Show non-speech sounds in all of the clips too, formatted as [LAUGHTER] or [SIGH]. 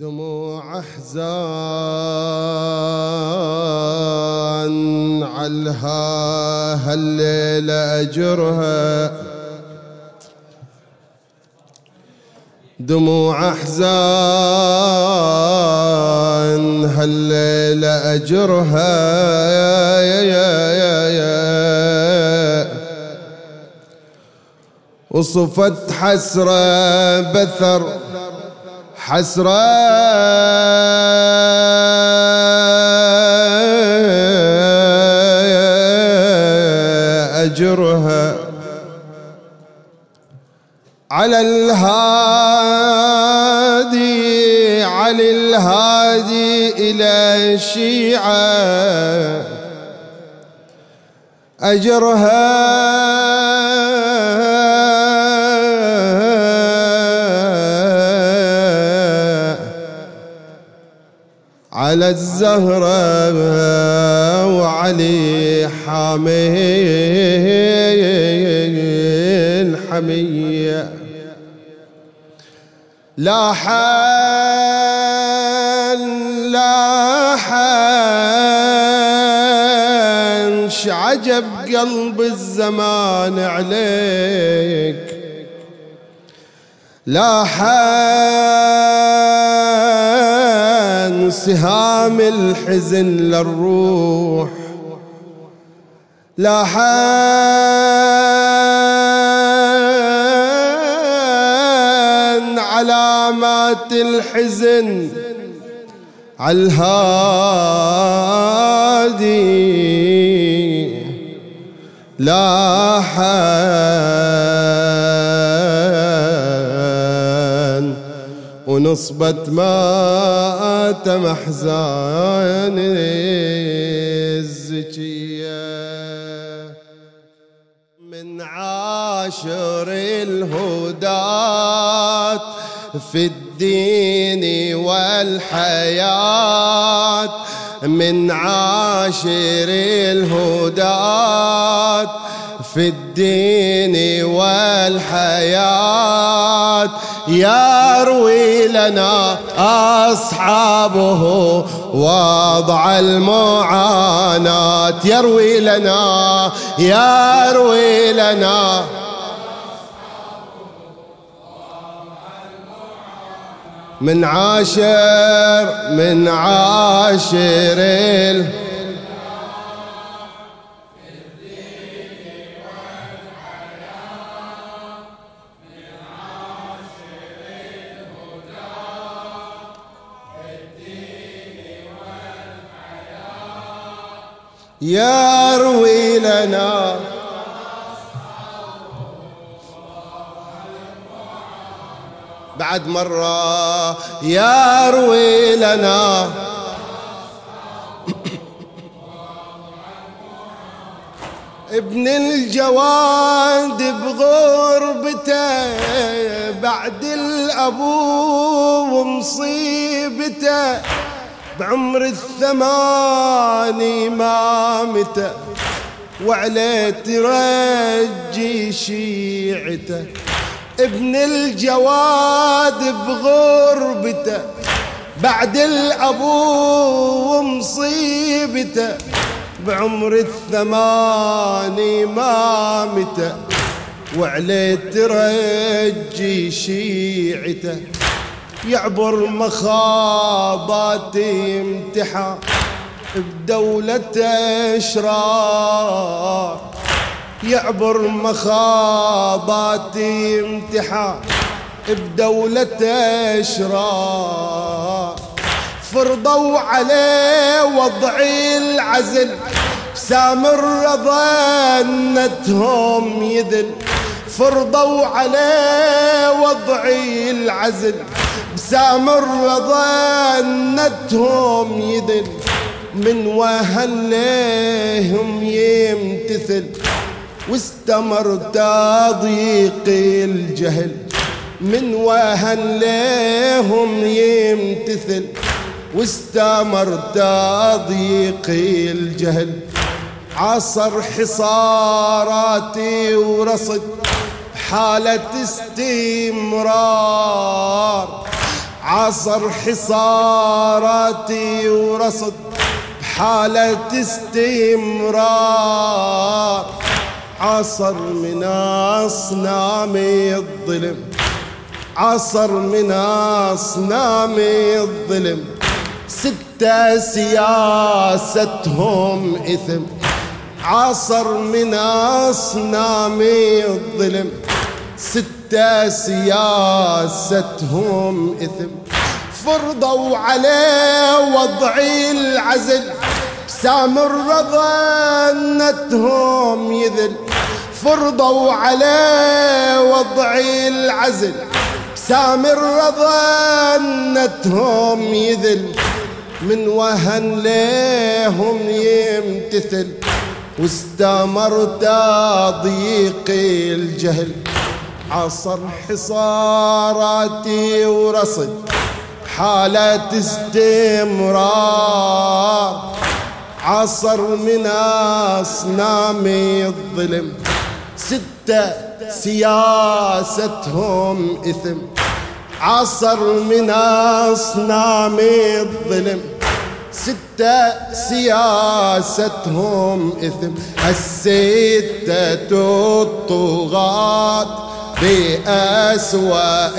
دموع أحزان علها هالليلة أجرها. دموع أحزان هالليلة أجرها. يا يا يا يا وصفت حسرة بثر حسرة أجرها على الهادي على الهادي إلى الشيعة. أجرها على الزهرة وعلي حامي الحمية لا حن لا حن عجب قلب الزمان عليك. لا حان سهام الحزن للروح. لا حان علامات الحزن عالهادي لا حان ونصبت مات محزان الزكية من عاشر الهدات في الدين والحياة. من عاشر الهدات في الدين والحياة. يروي لنا أصحابه وضع المعاناة. يروي لنا يروي لنا من عاشر من عاشر يروي لنا. بعد مرة يروي لنا. [COUGHS] ابن الجواد بغربته بعد الأبو ومصيبته. بعمر الثماني ما متى وعليه ترجي شيعته ابن الجواد بغربته بعد الأبو ومصيبته بعمر الثماني ما متى وعليه ترجي شيعته يعبر مخاضات امتحان بدولة اشرار يعبر مخاضات امتحان بدولة اشرار فرضوا عليه وضع العزل سامر ظنتهم يذل. فرضوا عليه وضع العزل بسامر ظنتهم يذل من وهن ليهم يمتثل واستمر تضيق الجهل من وهن ليهم يمتثل واستمر تضيق الجهل. عصر حصاراتي ورصد حالة استمرار. عصر حصاراتي ورصد بحالة استمرار. عصر من أصنام الظلم. عصر من أصنام الظلم. ستة سياستهم إثم. عصر من أصنام الظلم. ستة سياستهم إثم. فرضوا عليه وضع العزل. سامر ظنتهم يذل. فرضوا عليه وضع العزل. سامر ظنتهم يذل. من وهن ليهم يمتثل. واستمر تضييق الجهل. عصر حصاراتي ورصد حالة استمرار. عصر من أصنام الظلم ستة سياستهم إثم. عصر من أصنام الظلم ستة سياستهم إثم. الستة الطغاة بأسوأ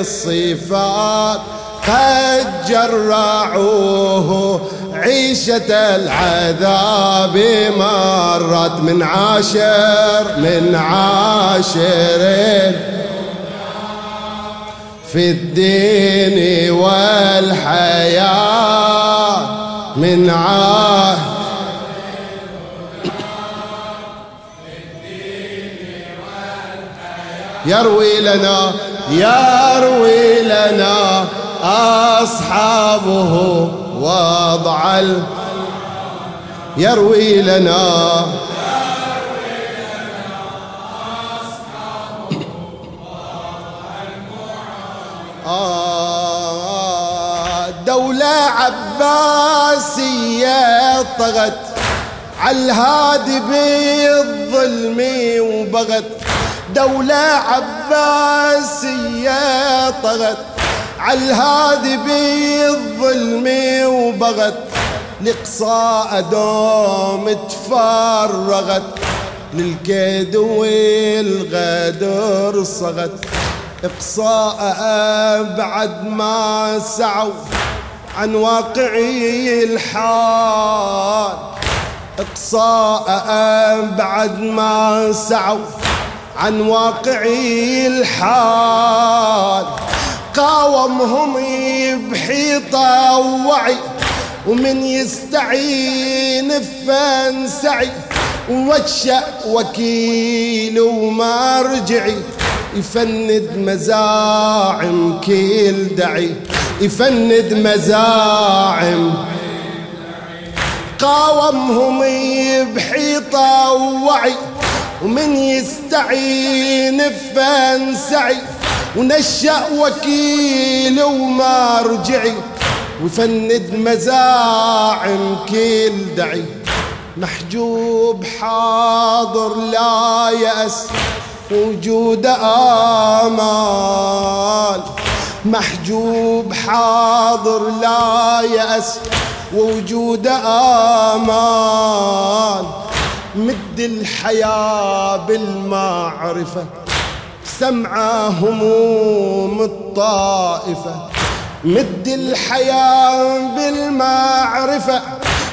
الصفات قد جرعوه عيشة العذاب مرت من عاشر من عاشرين في الدين والحياة من عاشر يروي لنا يروي لنا أصحابه وضع يروي لنا آه دولة عباسية طغت على الهادي بالظلم وبغت. دولة عباسية طغت عالهادي بالظلم وبغت لقصاء دوم تفرغت للكيد والغدر صغت إقصاء بعد ما سعوا عن واقعي الحال إقصاء بعد ما سعوا عن واقعي الحال. قاومهم بحيطة ووعي ومن يستعين فانسعي وشأ وكيل ومرجعي يفند مزاعم كيل دعي. يفند مزاعم. قاومهم بحيطة ووعي ومن يستعين فانسعي ونشأ وكيل ومرجعي. وفند مزاعم كل دعي. محجوب حاضر لا يأس. وجود آمال. محجوب حاضر لا يأس. ووجود آمال. مد الحياة بالمعرفة سمع هموم الطائفة. مد الحياة بالمعرفة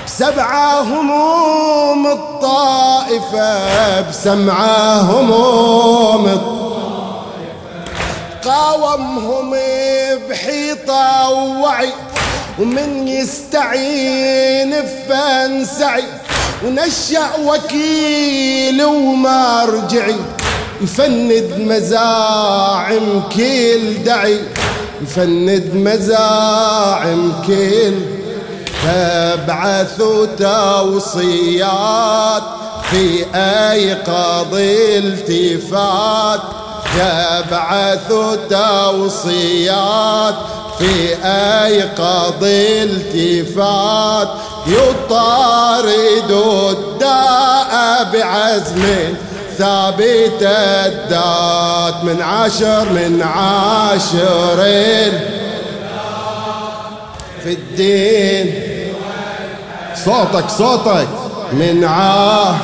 بسبعة هموم الطائفة بسمعة هموم الطائفة. قاومهم بحيطة ووعي ومن يستعين فانسعي ونشأ وكيل ومرجعي يفند مزاعم كل دعي يفند مزاعم كل فابعثوا توصيات في أي قاضي التفات يبعثوا توصيات في قاضي التفات يطارد الداء بعزم ثابت الدات من عشر من عاشرين في الدين. صوتك صوتك. من عاه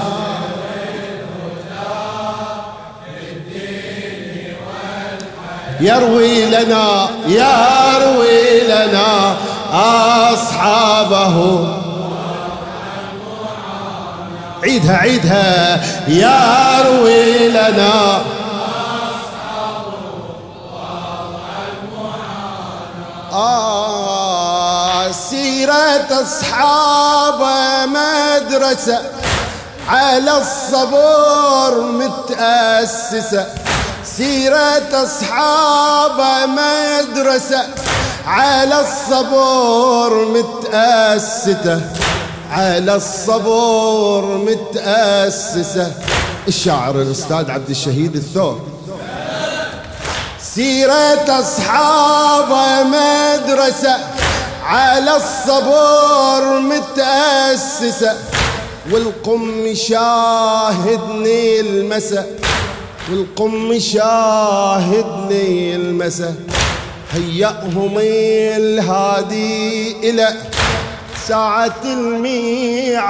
يروي لنا يروي لنا أصحابه عيدها عيدها. يروي لنا آه سيرة أصحاب مدرسة على الصبر متأسسة. سيرة أصحاب مدرسة على الصبر متأسسة على الصبر متأسسة. الشاعر الأستاذ عبد الشهيد الثور. سيرة أصحاب مدرسة على الصبر متأسسة والقم شاهدني المسا والقم شاهدني المسا هيأهم الهادي إلى ساعة الميعاد.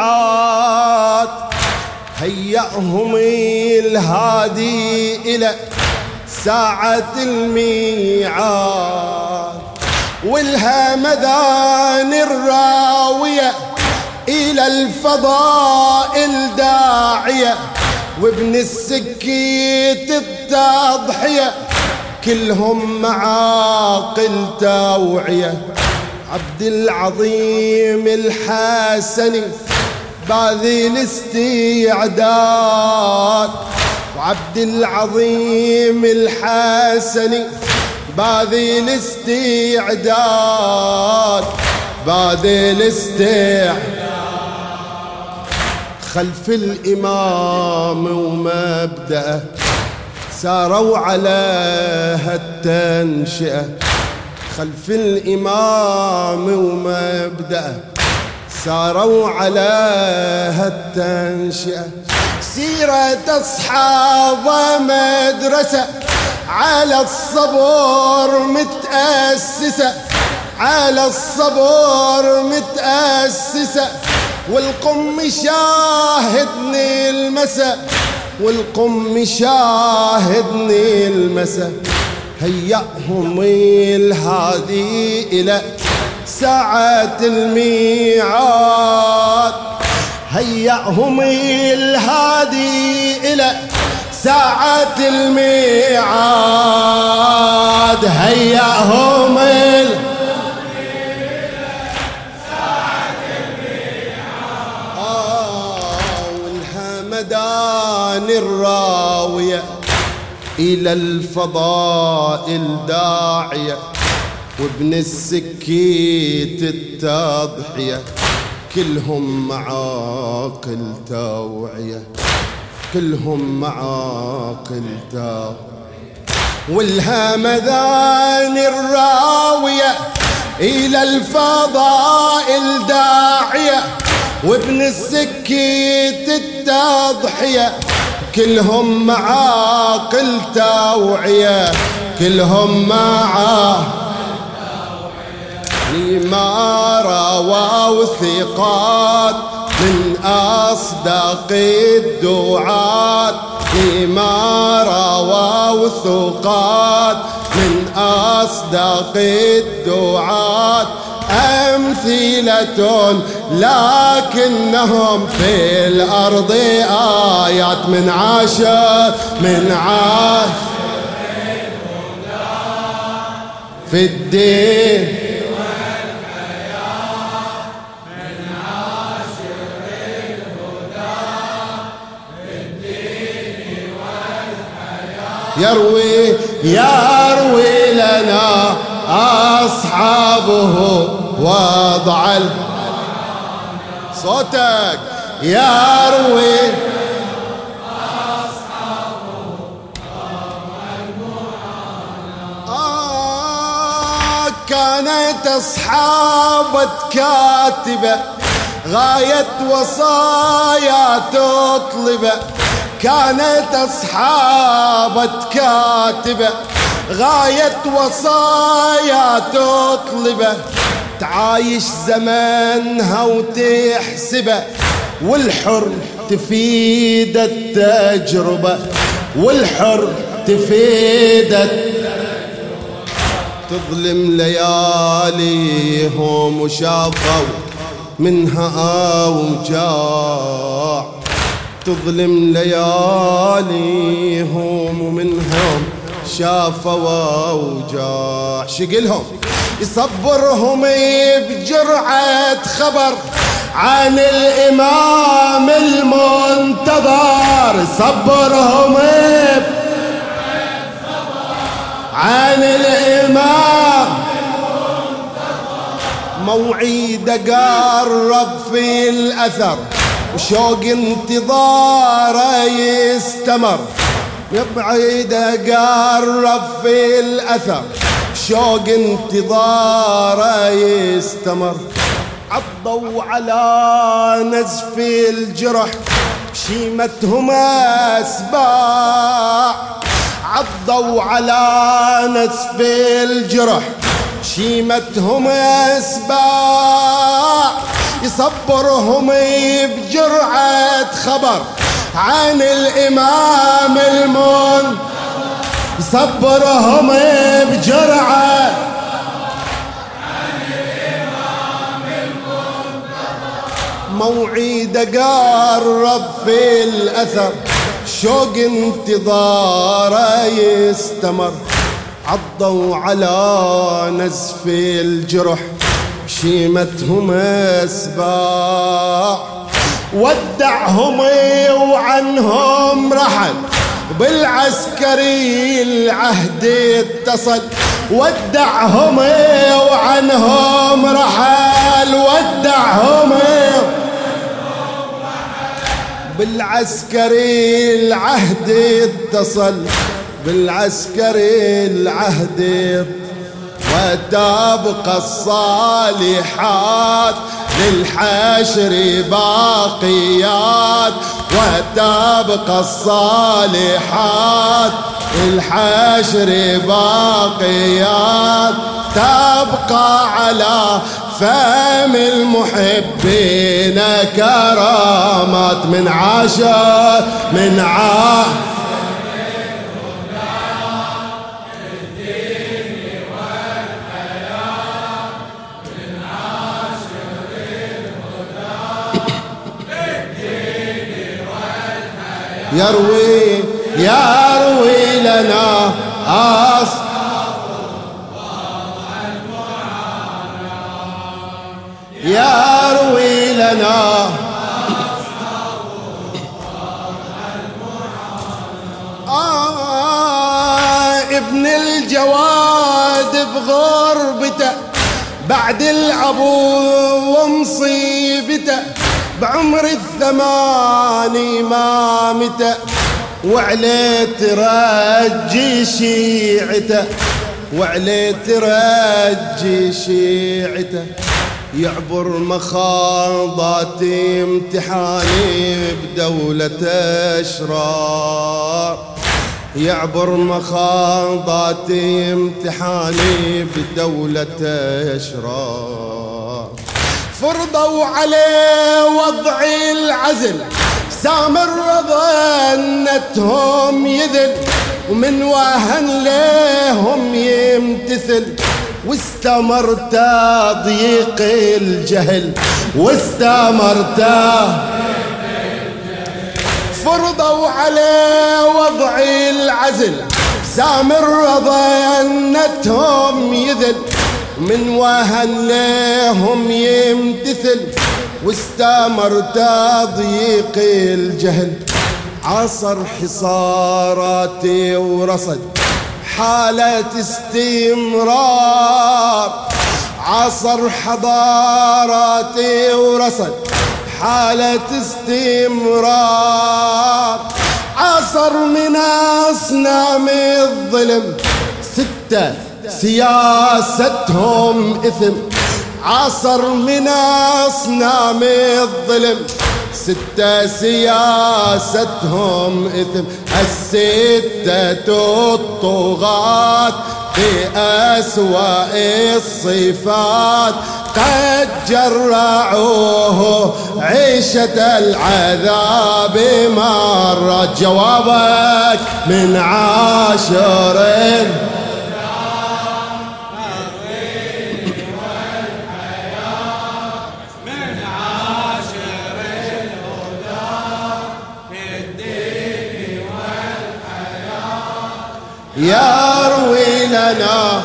هيأهم الهادي إلى ساعة الميعاد. والهمذان الراوية إلى الفضاء الداعية. وابن السكيت التضحية كلهم معاقل توعية عبد العظيم الحسني باذي الاستعداد وعبد العظيم الحسني باذي الاستعداد باذي الاستعداد خلف الإمام ومبدأه ساروا على هالتنشئة خلف الإمام ومبدأه ساروا على هالتنشئة سيرة أصحاب مدرسة على الصبر متأسسة. على الصبر متأسسة. والقم شاهدني المسا والقم شاهدني المسا هيأهم الهادي إلى ساعة الميعاد. هيأهم الهادي إلى ساعة الميعاد. هيأهم الهادي المدان الراوية إلى الفضاء الداعية وابن السكيت التضحية كلهم معاقل توعية كلهم معاقل توعية والهمذان الراوية إلى الفضاء الداعية وابن السكيت التضحية كلهم معاقل توعية كلهم معاه ما رووا ثقات من أصدق الدعاة. ما رووا ثقات من أصدق الدعاة. أمثلة لكنهم في الأرض آيات من عاشر من عاشر في الدين. يروي يروي لنا أصحابه. وضع صوتك يروي آه كانت أصحاب كاتبة غاية وصايا تطلبه كانت أصحاب كاتبة غاية وصايا تطلبه تعايش زمانها وتحسبه والحر تفيد التجربة والحر تفيد تظلم لياليهم وشافوا منها أوجاع تظلم لياليهم ومنهم شافوا أوجاع شقلهم. يصبرهم بجرعة خبر عن الإمام المنتظر. صبرهم عن الإمام موعد قرب في الأثر وشوق انتظاره يستمر. يبعد قرب في الأثر. شوق انتظاره يستمر. عضوا على نزف الجرح شيمتهم أسباع. عضوا على نزف الجرح شيمتهم أسباع. يصبرهم بجرعة خبر عن الإمام المن يصبرهم بجرعة. موعد قرب في الأثر. شوق انتظاره يستمر. عضوا على نزف الجرح. شيمتهم أسباع. ودعهم وعنهم رحل. بالعسكري العهد اتصل ودعهم وعنهم رحل ودعهم بالعسكري العهد اتصل بالعسكري العهد وتبقى الصالحات للحشر باقيات وتبقى الصالحات الحشر باقيات تبقى على فم المحبين كرامات من عاشر من عاشر يروي يروي لنا أص يروي لنا آه ابن الجواد بغربته بعد العبو ومصيبته. بعمر الثماني ما متى وعليه ترجي شيعته وعليه ترجي شيعته يعبر مخاضات امتحاني بدولة أشرار يعبر مخاضات امتحاني بدولة أشرار فرضوا عليه وضع العزل. سامر ظنتهم يذل ومن وهن ليهم يمتثل. واستمر ضيق الجهل واستمر فرضوا عليه وضع العزل. سامر ظنتهم يذل من وهن ليهم يمتثل واستمر تضييق الجهل. عصر حصاراتي ورصد حالة استمرار. عصر حضاراتي ورصد حالة استمرار. عصر من أصنام الظلم. ستة سياستهم إثم. عصر من أصنام الظلم. ستة سياستهم إثم. الستة الطغاة بأسوأ الصفات. قد جرعوه عيشة العذاب مرت. جوابك من عاشر يروي لنا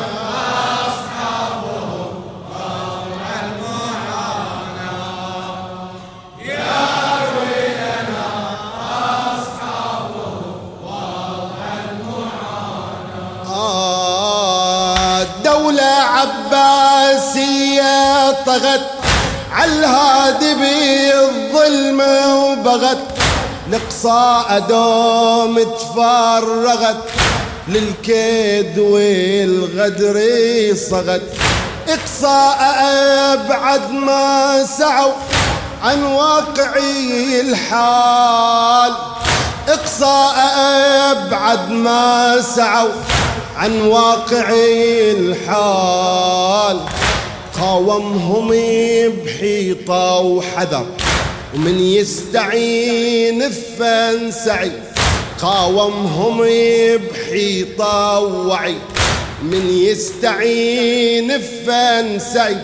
دولة عباسية طغت عالهادي بالظلم وبغت القصاء دوم تفرغت. للكيد والغدر صغت إقصاء أبعد ما سعوا عن واقعي الحال. إقصاء أبعد ما سعوا عن واقعي الحال. قاومهم بحيطة وحذر ومن يستعين فانسعي. قاومهم بحيطة ووعي من يستعين فانسعي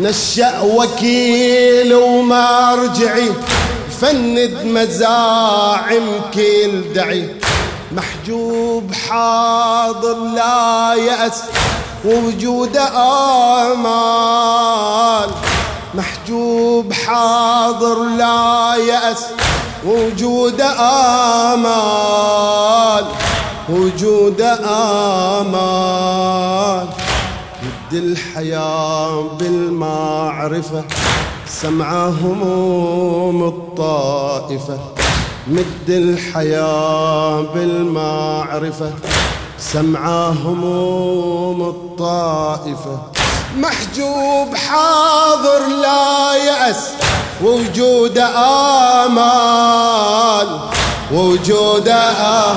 نشأ وكيل ومرجعي. فند مزاعم كل دعي. محجوب حاضر لا يأس. ووجود آمال. محجوب حاضر لا يأس. وجود آمال وجود آمال. مد الحياة بالمعرفة سمع هموم الطائفة. مد الحياة بالمعرفة سمع هموم الطائفة. محجوب حاضر لا يأس ووجود آمال ووجود آه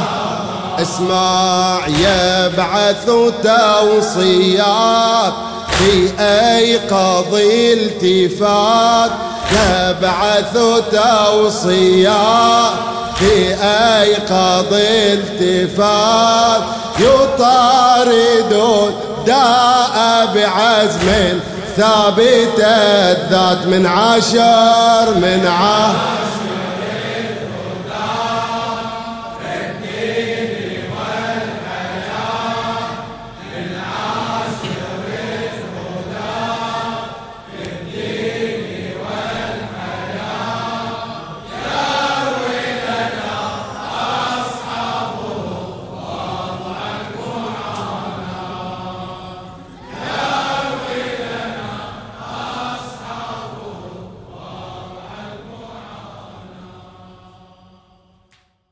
اسمع يبعث توصيات في أي قضي التفات يبعث توصيات في أي قضي التفات يطاردون داء بعزم ثابت الذات من عشر من عشر